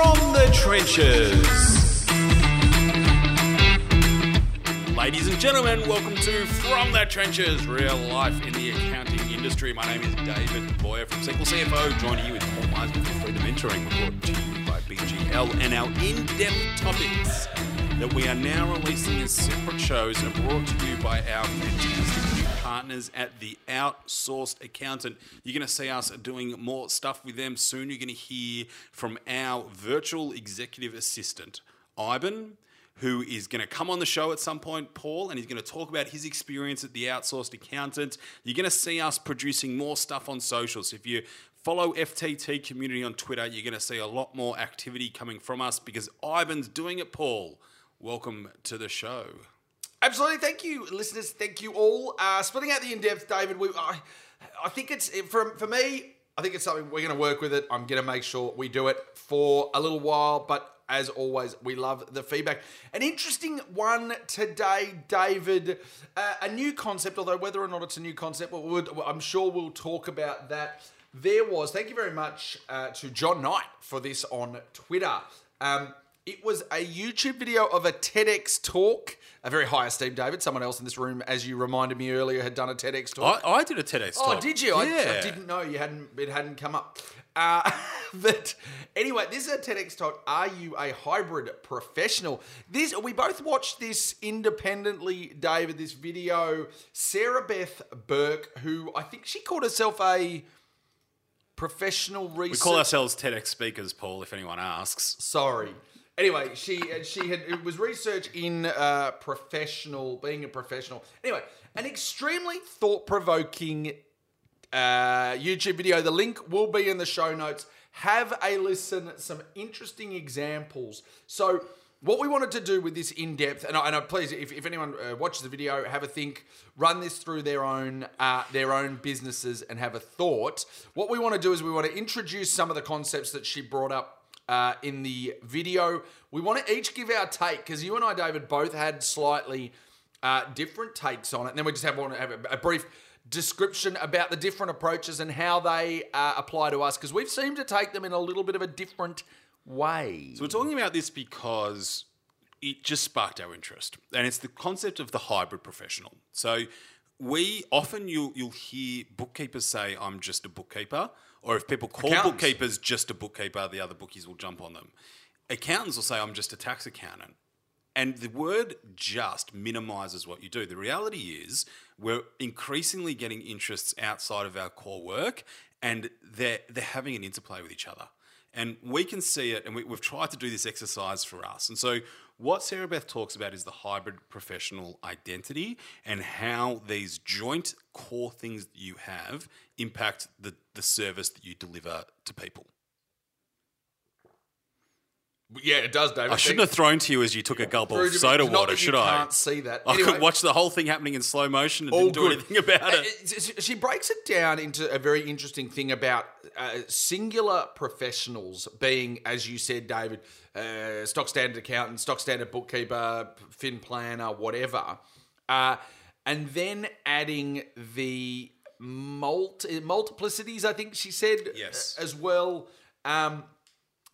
From the trenches. Ladies and gentlemen, welcome to From the Trenches, real life in the accounting industry. My name is David Boyar from SQL CFO, joining you with Paul Meissner from Freedom Mentoring, brought to you by BGL, and our in-depth topics that we are now releasing as separate shows and brought to you by our fantastic partners at the Outsourced Accountant. You're going to see us doing more stuff with them soon. You're going to hear from our virtual executive assistant, Ivan, who is going to come on the show at some point, Paul, and he's going to talk about his experience at the outsourced accountant. You're going to see us producing more stuff on socials. If you follow FTT community on Twitter, you're going to see a lot more activity coming from us because Ivan's doing it, Paul. Welcome to the show. Absolutely. Thank you, listeners. Thank you all. Uh, splitting out the in depth, David. We, I, I think it's for for me. I think it's something we're going to work with it. I'm going to make sure we do it for a little while, but as always, we love the feedback. An interesting one today, David. Uh, a new concept, although whether or not it's a new concept, I'm sure we'll talk about that. There was, thank you very much uh, to John Knight for this on Twitter. Um, it was a YouTube video of a TEDx talk. A very high esteemed David. Someone else in this room, as you reminded me earlier, had done a TEDx talk. I, I did a TEDx oh, talk. Oh, did you? I, I didn't know you hadn't. It hadn't come up. Uh, but anyway, this is a TEDx talk. Are you a hybrid professional? This we both watched this independently, David. This video. Sarah Beth Burke, who I think she called herself a professional research. We call ourselves TEDx speakers, Paul, if anyone asks. Sorry. Anyway, she she had it was research in uh, professional being a professional. Anyway, an extremely thought provoking uh, YouTube video. The link will be in the show notes. Have a listen. Some interesting examples. So. What we wanted to do with this in depth, and I, and I please, if, if anyone uh, watches the video, have a think, run this through their own uh, their own businesses, and have a thought. What we want to do is we want to introduce some of the concepts that she brought up uh, in the video. We want to each give our take because you and I, David, both had slightly uh, different takes on it. And then we just have, to have a, brief description about the different approaches and how they uh, apply to us because we've seemed to take them in a little bit of a different way. So we're talking about this because it just sparked our interest, and it's the concept of the hybrid professional. So we often you'll you'll hear bookkeepers say, "I'm just a bookkeeper," or if people call Accountants. bookkeepers just a bookkeeper, the other bookies will jump on them. Accountants will say, "I'm just a tax accountant." And the word just minimizes what you do. The reality is, we're increasingly getting interests outside of our core work, and they're, they're having an interplay with each other. And we can see it, and we, we've tried to do this exercise for us. And so, what Sarah Beth talks about is the hybrid professional identity and how these joint core things that you have impact the, the service that you deliver to people. Yeah, it does, David. I shouldn't have thrown to you as you took a gulp of soda not water, that you should I? I can't see that. I Anyway. could watch the whole thing happening in slow motion and didn't do anything about Uh, it. it's- She breaks it down into a very interesting thing about uh, singular professionals being, as you said, David, uh, stock standard accountant, stock standard bookkeeper, fin planner, whatever, uh, and then adding the multi- multiplicities. I think she said Yes. uh, as well. Um,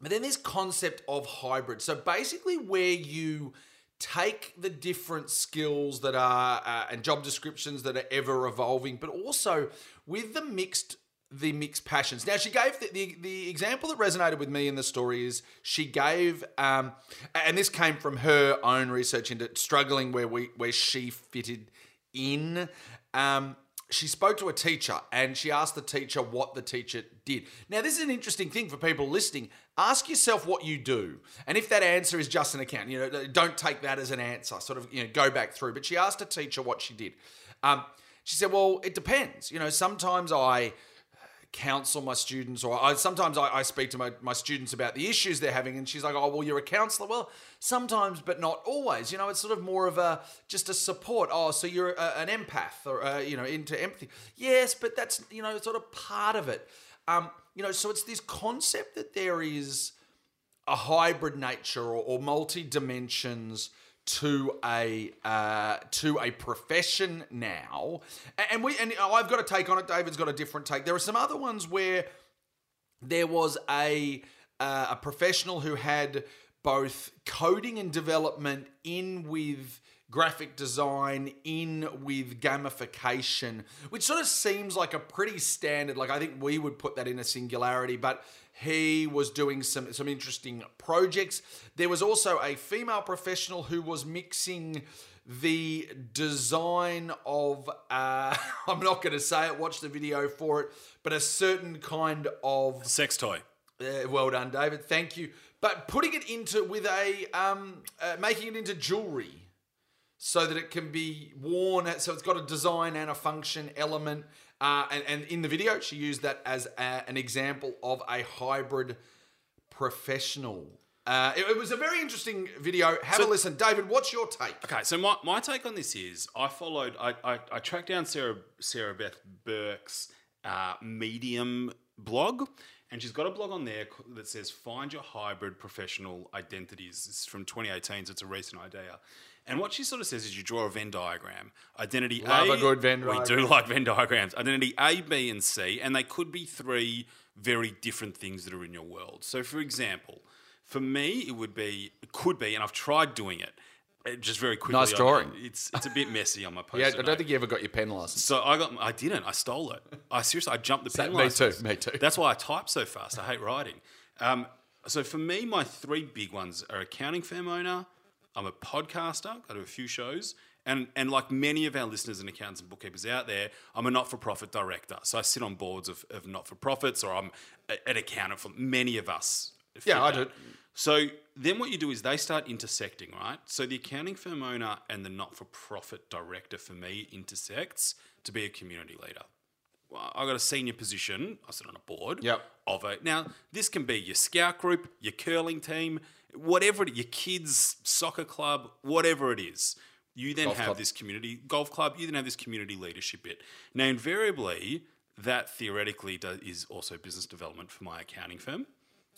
but then this concept of hybrid. So basically, where you take the different skills that are uh, and job descriptions that are ever evolving, but also with the mixed the mixed passions. Now she gave the, the the example that resonated with me in the story is she gave um, and this came from her own research into struggling where we where she fitted in. Um, she spoke to a teacher and she asked the teacher what the teacher did. Now, this is an interesting thing for people listening. Ask yourself what you do. And if that answer is just an account, you know, don't take that as an answer. Sort of, you know, go back through. But she asked a teacher what she did. Um, she said, well, it depends. You know, sometimes I counsel my students or I, sometimes I, I speak to my, my students about the issues they're having and she's like oh well you're a counselor. Well sometimes but not always. You know it's sort of more of a just a support. Oh so you're a, an empath or uh, you know into empathy. Yes but that's you know sort of part of it. Um, you know so it's this concept that there is a hybrid nature or, or multi dimensions to a uh, to a profession now, and, we and I've got a take on it. David's got a different take. There are some other ones where there was a uh, a professional who had both coding and development in with graphic design in with gamification, which sort of seems like a pretty standard. Like I think we would put that in a singularity, but he was doing some some interesting projects. There was also a female professional who was mixing the design of uh, I'm not going to say it. Watch the video for it, but a certain kind of Sex toy. uh, well done, David. Thank you. But putting it into with a um, uh, making it into jewelry so that it can be worn. So it's got a design and a function element. Uh, and, and in the video, she used that as a, an example of a hybrid professional. Uh, it, it was a very interesting video. Have So- a listen, David. What's your take? Okay, so my, my take on this is I followed, I, I, I tracked down Sarah, Sarah Beth Burke's uh, Medium blog, and she's got a blog on there that says Find Your Hybrid Professional Identities. It's from 2018, so it's a recent idea. And what she sort of says is you draw a Venn diagram. Identity Love A. a good Venn diagram. We do like Venn diagrams. Identity A, B, and C, and they could be three very different things that are in your world. So, for example, for me, it would be, it could be, and I've tried doing it. uh, Just very quickly. Nice I- drawing. It's it's a bit messy on my post. Yeah, I don't think you ever got your pen license. So I got, I didn't. I stole it. I seriously, I jumped the pen me too, me too. That's why I type so fast. I hate writing. Um, so for me, my three big ones are accounting firm owner. I'm a podcaster. I do a few shows, and and like many of our listeners and accountants and bookkeepers out there, I'm a not-for-profit director. So I sit on boards of, of not-for-profits, or I'm a- an accountant for many of us. Yeah, I do. So then what you do is they start intersecting, right? So the accounting firm owner and the not-for-profit director for me intersects to be a community leader. Well, I got a senior position. I sit on a board Yep. of a now. This can be your scout group, your curling team, whatever it, your kids soccer club, whatever it is. You then Golf have club. this community golf club. You then have this community leadership bit. Now, invariably, that theoretically does, is also business development for my accounting firm.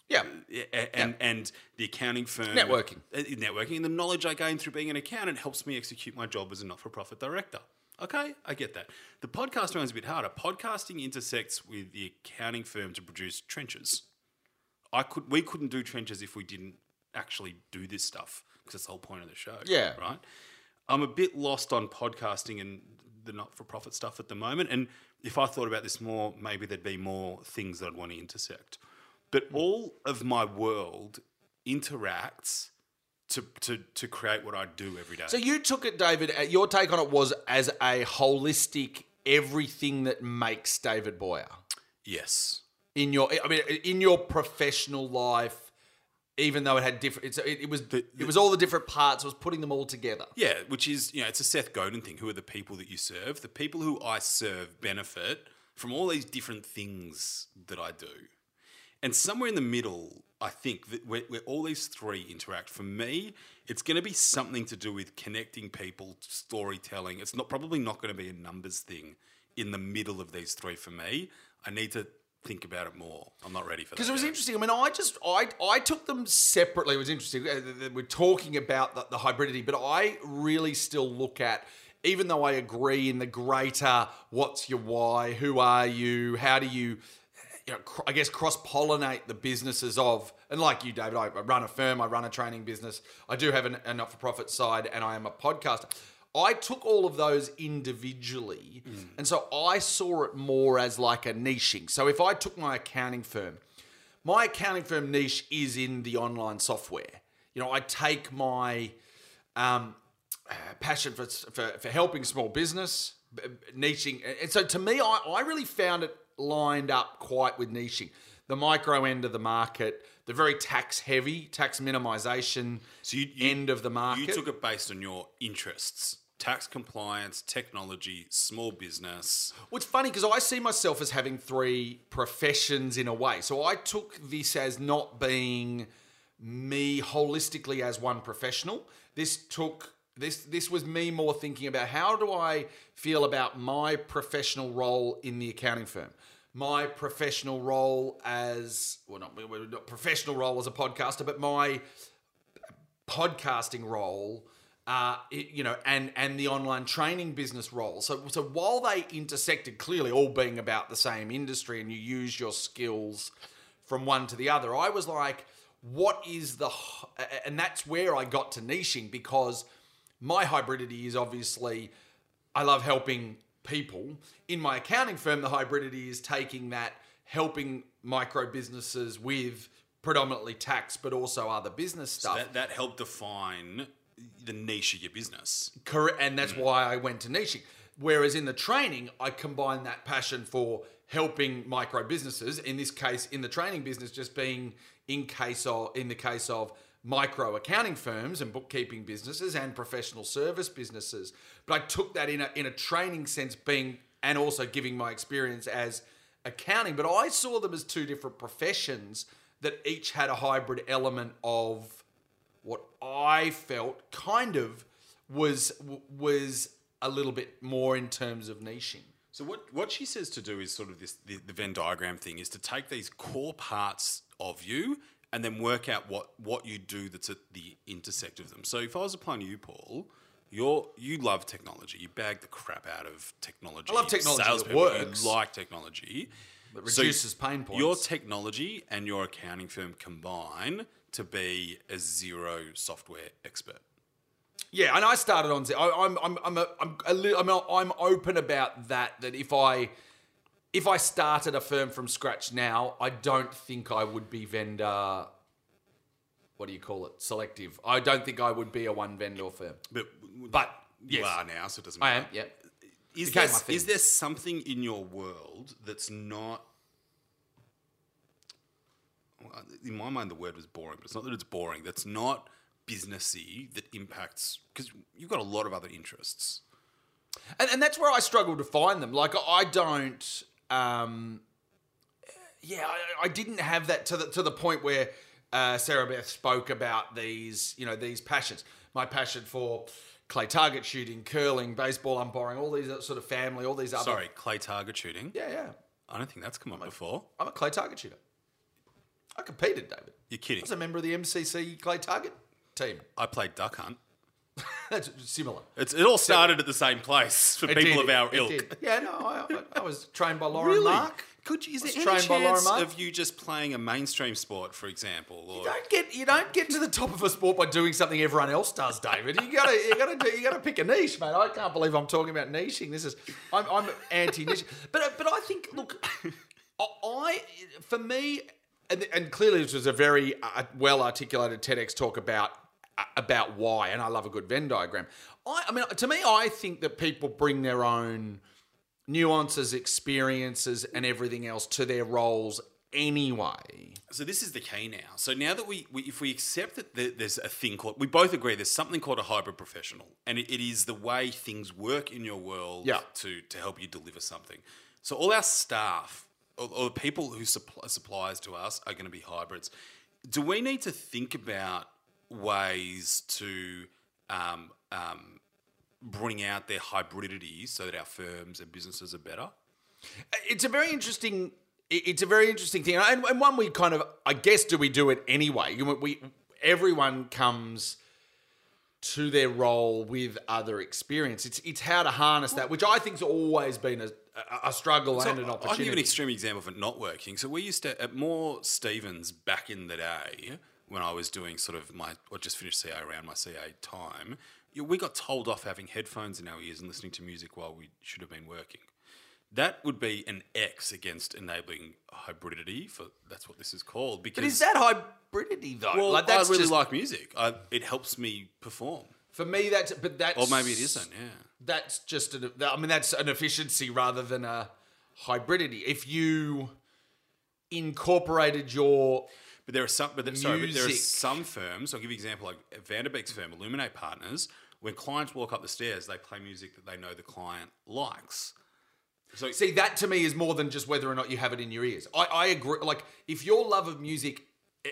Yeah. A- and and the accounting firm Networking. uh, networking and the knowledge I gain through being an accountant helps me execute my job as a not-for-profit director. Okay, I get that. The podcast one's a bit harder. Podcasting intersects with the accounting firm to produce trenches. I could we couldn't do trenches if we didn't actually do this stuff because that's the whole point of the show. Yeah. right. I'm a bit lost on podcasting and the not-for-profit stuff at the moment. And if I thought about this more, maybe there'd be more things that I'd want to intersect. But hmm. all of my world interacts to, to, to create what I do every day. So you took it, David. Your take on it was as a holistic everything that makes David Boyar yes. in your. I mean, in your professional life. Even though it had different, it's, it, it was it was all the different parts. It was putting them all together. Yeah, which is, you know, it's a Seth Godin thing. Who are the people that you serve? The people who I serve benefit from all these different things that I do. And somewhere in the middle, I think that where, where all these three interact, for me, it's going to be something to do with connecting people, storytelling. It's not probably not going to be a numbers thing in the middle of these three for me. I need to think about it more. I'm not ready for that. Because it was yet. interesting. I mean, I just I I took them separately. It was interesting. Uh, We're talking about the, the hybridity, but I really still look at. Even though I agree in the greater, what's your why? Who are you? How do you, you know, cr- I guess cross pollinate the businesses of, and like you, David, I run a firm, I run a training business, I do have an, a not for profit side, and I am a podcaster. I took all of those individually, and so I saw it more as like a niching. So if I took my accounting firm, my accounting firm niche is in the online software. You know, I take my um, uh, passion for, for, for helping small business, niching. And so to me, I, I really found it lined up quite with niching. The micro end of the market, the very tax heavy, tax minimization So you, you- end of the market. You took it based on your interests tax compliance, technology, small business. Well, it's funny because I see myself as having three professions in a way. So I took this as not being me holistically as one professional. This took this this was me more thinking about how do I feel about my professional role in the accounting firm. My professional role as well, not, not professional role as a podcaster, but my podcasting role, uh, it- you know, and and the online training business role. So so while they intersected, clearly all being about the same industry, and you use your skills from one to the other. I was like, what is the, and that's where I got to niching because my hybridity is obviously, I love helping people. In my accounting firm, the hybridity is taking that, helping micro businesses with predominantly tax, but also other business stuff. That, that helped define the niche of your business. Correct, and that's mm. why I went to niching. Whereas in the training, I combine that passion for helping micro businesses. In this case, in the training business, just being in case of in the case of micro accounting firms and bookkeeping businesses and professional service businesses. But I took that in a in a training sense, being and also giving my experience as accounting. But I saw them as two different professions that each had a hybrid element of what I felt kind of was was a little bit more in terms of niching. So what what she says to do is sort of this the, the Venn diagram thing is to take these core parts of you and then work out what what you do that's at the intersect of them. So if I was applying to you, Paul, you're you love technology. You bag the crap out of technology. I love technology that Salespeople, works. You like technology. That So reduces pain points. Your technology and your accounting firm combine to be a Xero software expert. Yeah, and I started on. I, I'm I'm I'm a, I'm a li- I'm, a, I'm open about that. That if I if I started a firm from scratch now, I don't think I would be vendor. What do you call it? Selective. I don't think I would be a one vendor firm. But But you yes. are now, so it doesn't Matter. I am. Yeah. Is there, is there something in your world that's not? In my mind, the word was boring, but it's not that it's boring. That's not businessy. That impacts because you've got a lot of other interests. and, and that's where I struggle to find them. Like I don't, um, yeah, I, I didn't have that to the to the point where uh, Sarah Beth spoke about these, you know, these passions. My passion for clay target shooting, curling, baseball umpiring, all these sort of family, all these other. Sorry, clay target shooting. Yeah, yeah. I don't think that's come up before. I'm a clay target shooter. I competed, David. You're kidding. I was a member of the MCC clay target team. I played duck hunt. That's similar. It's, it all started at the same place for It people did, of our it ilk. did. Yeah, no, I, I- was trained by Lauren Mark. Could you, is Was there any trained by Laura chance Mark. of you just playing a mainstream sport, for example? Or You don't get you don't get to the top of a sport by doing something everyone else does, David. You gotta you gotta do you gotta pick a niche, mate. I can't believe I'm talking about niching. This is I'm, I'm anti niche, but but I think look, I for me, and, and clearly this was a very uh, well articulated TEDx talk about uh, about why, and I love a good Venn diagram. I, I mean, to me, I think that people bring their own nuances, experiences, and everything else to their roles anyway. So this is the key now. So now that we, we if we accept that there, there's a thing called, we both agree there's something called a hybrid professional, and it, it is the way things work in your world Yeah. to to help you deliver something. So all our staff or, the people who supply suppliers to us are going to be hybrids. Do we need to think about ways to um, um, bring out their hybridity so that our firms and businesses are better? it's a very interesting it's a very interesting thing and, and one we kind of i guess do we do it anyway we everyone comes to their role with other experience it's it's how to harness that which i think's always been a, a, struggle So and an opportunity. I'll give an extreme example of it not working. So we used to at Moore Stephens back in the day when I was doing sort of my or just finished CA around my CA time. We got told off having headphones in our ears and listening to music while we should have been working. That would be an X against enabling hybridity. For that's what this is called. Because but is that hybridity though well, like that's I really just, like music. I, it helps me perform. for me that's but that's Or maybe it isn't. Yeah. that's just an, I mean that's an efficiency rather than a hybridity if you incorporated your But there are some, but there, sorry, but there are some firms. I'll give you an example, like Vanderbeek's firm, Illuminate Partners. When clients walk up the stairs, they play music that they know the client likes. So See, that to me is more than just whether or not you have it in your ears. I, I agree. Like, if your love of music,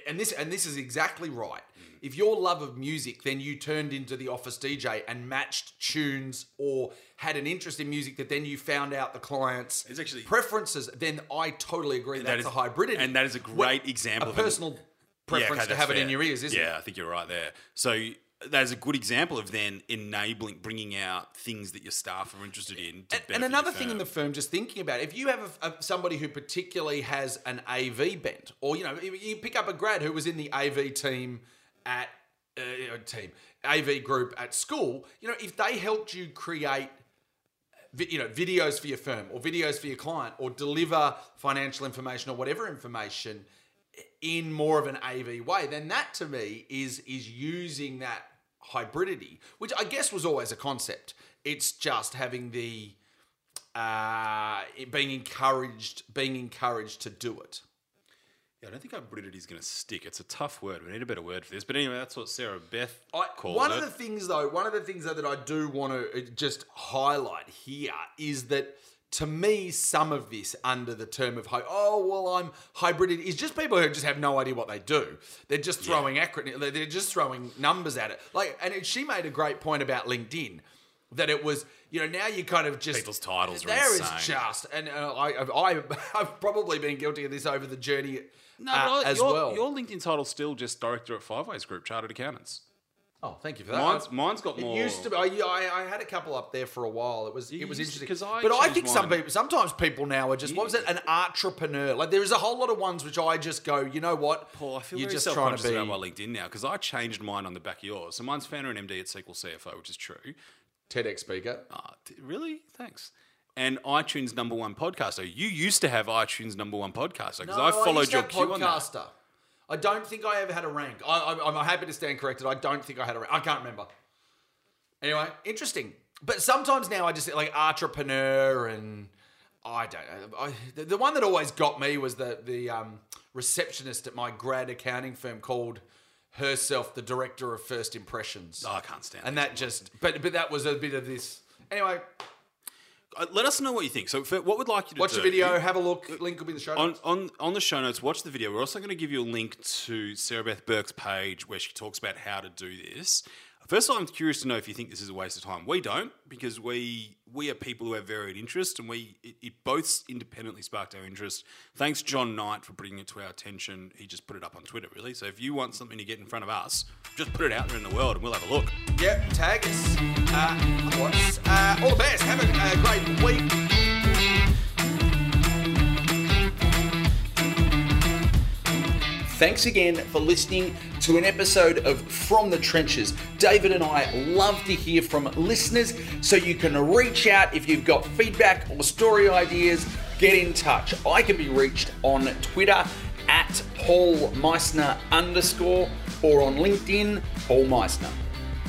and this and this is exactly right. If your love of music, then you turned into the office DJ and matched tunes or had an interest in music that then you found out the client's It's actually- preferences, then I totally agree that that's is a hybridity. and that is a Well, great example a of personal Yeah, preference okay, to have it in your ears, isn't yeah, it? Yeah, I think you're right there. So there's a good example of then enabling, bringing out things that your staff are interested in. To And, and another thing in the firm. just thinking about it, if you have a, a, somebody who particularly has an AV bent, or you know, you- you pick up a grad who was in the AV team at uh, you know, team AV group at school, you know, if they helped you create you know videos for your firm or videos for your client or deliver financial information or whatever information in more of an AV way, then that to me is is using that hybridity, which I guess was always a concept. It's just having the uh, being encouraged, being encouraged to do it. Yeah, I don't think hybridity is going to stick. It's a tough word. We need a better word for this. But anyway, that's what Sarah Beth I, called one it. of the things, though, one of the things though, that I do want to just highlight here is that to me, some of this under the term of oh well, I'm hybrid is just people who just have no idea what they do. They're just throwing acronym. They're just throwing numbers at it. Like, and it, she made a great point about LinkedIn that it was you know now you kind of just People's titles are There is just and uh, I, I I've probably been guilty of this over the journey no, uh, but I- as your, well. Your LinkedIn title's still just director at Five Ways Group, Chartered Accountants. Oh, thank you for that. Mine's, mine's got It more. used to be. I, I, I had a couple up there for a while. It was it was used to- I but I think some people, sometimes people now are just what was it? An entrepreneur. Like there is a whole lot of ones which I just go, you know what? Paul, I feel You're just trying to be. about my LinkedIn now because I changed mine on the back of yours. So mine's founder and MD at SQL CFO, which is true. TEDx speaker. Ah, T- really? Thanks. And iTunes number one podcaster. You used to have iTunes number one podcaster because I followed used your cue on that. I don't think I ever had a rank. I, I, I'm happy to stand corrected. I don't think I had a rank. I can't remember. Anyway, interesting. But sometimes now I just like entrepreneur and I don't know. I, the, the one that always got me was the the um, receptionist at my grad accounting firm called herself the director of first impressions. Oh, I can't stand and that just but but that was a bit of this. Anyway, Uh, Let us know what you think. So, for, what would like you to watch do? the video, have a look. Link will be in the show on, notes. on on the show notes, watch the video. We're also going to give you a link to Sarah Beth Burke's page where she talks about how to do this. First of all, I'm curious to know if you think this is a waste of time. We don't, because we we are people who have varied interests, and we it, it both independently sparked our interest. Thanks, John Knight, for bringing it to our attention. He just put it up on Twitter, really. So if you want something to get in front of us, just put it out there in the world, and we'll have a look. Yep, tag us. Uh, otherwise, uh, all the best. Have a, a great week. Thanks again for listening to an episode of From the Trenches. David and I love to hear from listeners, so you can reach out if you've got feedback or story ideas. Get in touch. I can be reached on Twitter at Paul Meissner underscore or on LinkedIn, Paul Meissner.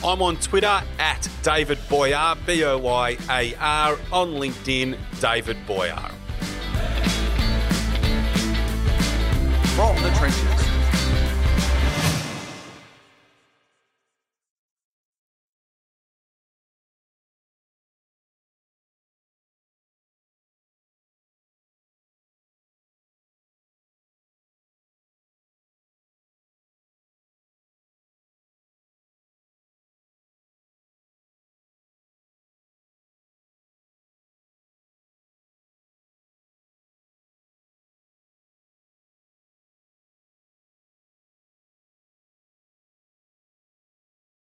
I'm on Twitter at David Boyar, B O Y A R, on LinkedIn, David Boyar. From the Trenches.